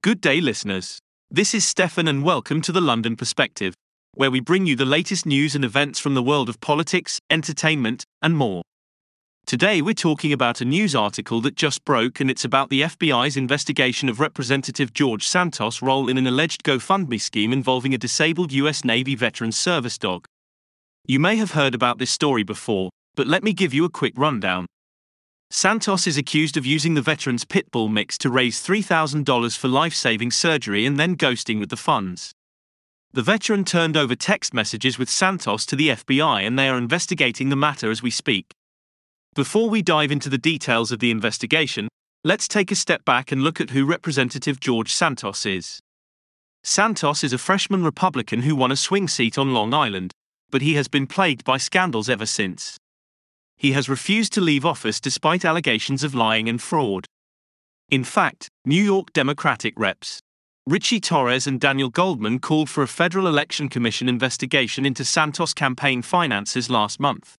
Good day, listeners. This is Stefan, and welcome to the London Perspective, where we bring you the latest news and events from the world of politics, entertainment, and more. Today, we're talking about a news article that just broke, and it's about the FBI's investigation of Representative George Santos' role in an alleged GoFundMe scheme involving a disabled U.S. Navy veteran service dog. You may have heard about this story before, but let me give you a quick rundown. Santos is accused of using the veteran's pitbull mix to raise $3,000 for life saving surgery and then ghosting with the funds. The veteran turned over text messages with Santos to the FBI and they are investigating the matter as we speak. Before we dive into the details of the investigation, let's take a step back and look at who Representative George Santos is. Santos is a freshman Republican who won a swing seat on Long Island, but he has been plagued by scandals ever since he has refused to leave office despite allegations of lying and fraud. In fact, New York Democratic reps Ritchie Torres and Daniel Goldman called for a Federal Election Commission investigation into Santos campaign finances last month.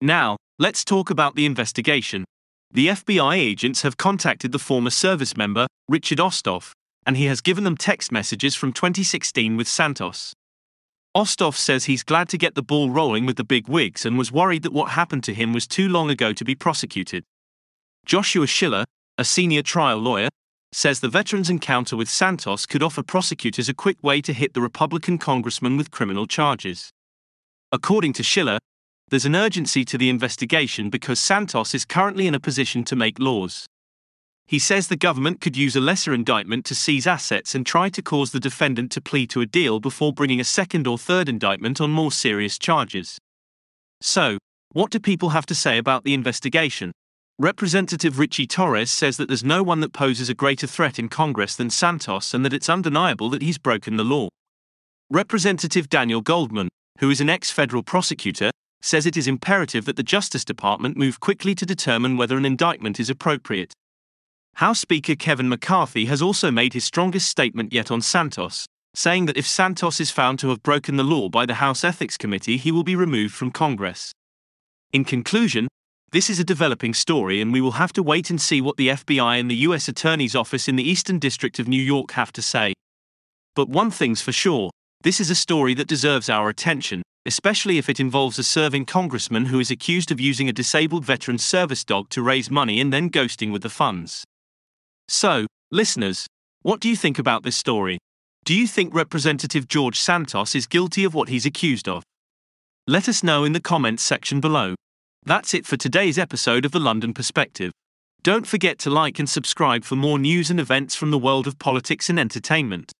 Now, let's talk about the investigation. The FBI agents have contacted the former service member, Richard Osthoff, and he has given them text messages from 2016 with Santos. Osthoff says he's glad to get the ball rolling with the big wigs and was worried that what happened to him was too long ago to be prosecuted. Joshua Schiller, a senior trial lawyer, says the veteran's encounter with Santos could offer prosecutors a quick way to hit the Republican congressman with criminal charges. According to Schiller, there's an urgency to the investigation because Santos is currently in a position to make laws. He says the government could use a lesser indictment to seize assets and try to cause the defendant to plead to a deal before bringing a second or third indictment on more serious charges. So, what do people have to say about the investigation? Representative Ritchie Torres says that there's no one that poses a greater threat in Congress than Santos and that it's undeniable that he's broken the law. Representative Daniel Goldman, who is an ex federal prosecutor, says it is imperative that the Justice Department move quickly to determine whether an indictment is appropriate. House Speaker Kevin McCarthy has also made his strongest statement yet on Santos, saying that if Santos is found to have broken the law by the House Ethics Committee, he will be removed from Congress. In conclusion, this is a developing story, and we will have to wait and see what the FBI and the U.S. Attorney's Office in the Eastern District of New York have to say. But one thing's for sure this is a story that deserves our attention, especially if it involves a serving congressman who is accused of using a disabled veteran's service dog to raise money and then ghosting with the funds. So, listeners, what do you think about this story? Do you think Representative George Santos is guilty of what he's accused of? Let us know in the comments section below. That's it for today's episode of the London Perspective. Don't forget to like and subscribe for more news and events from the world of politics and entertainment.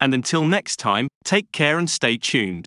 And until next time, take care and stay tuned.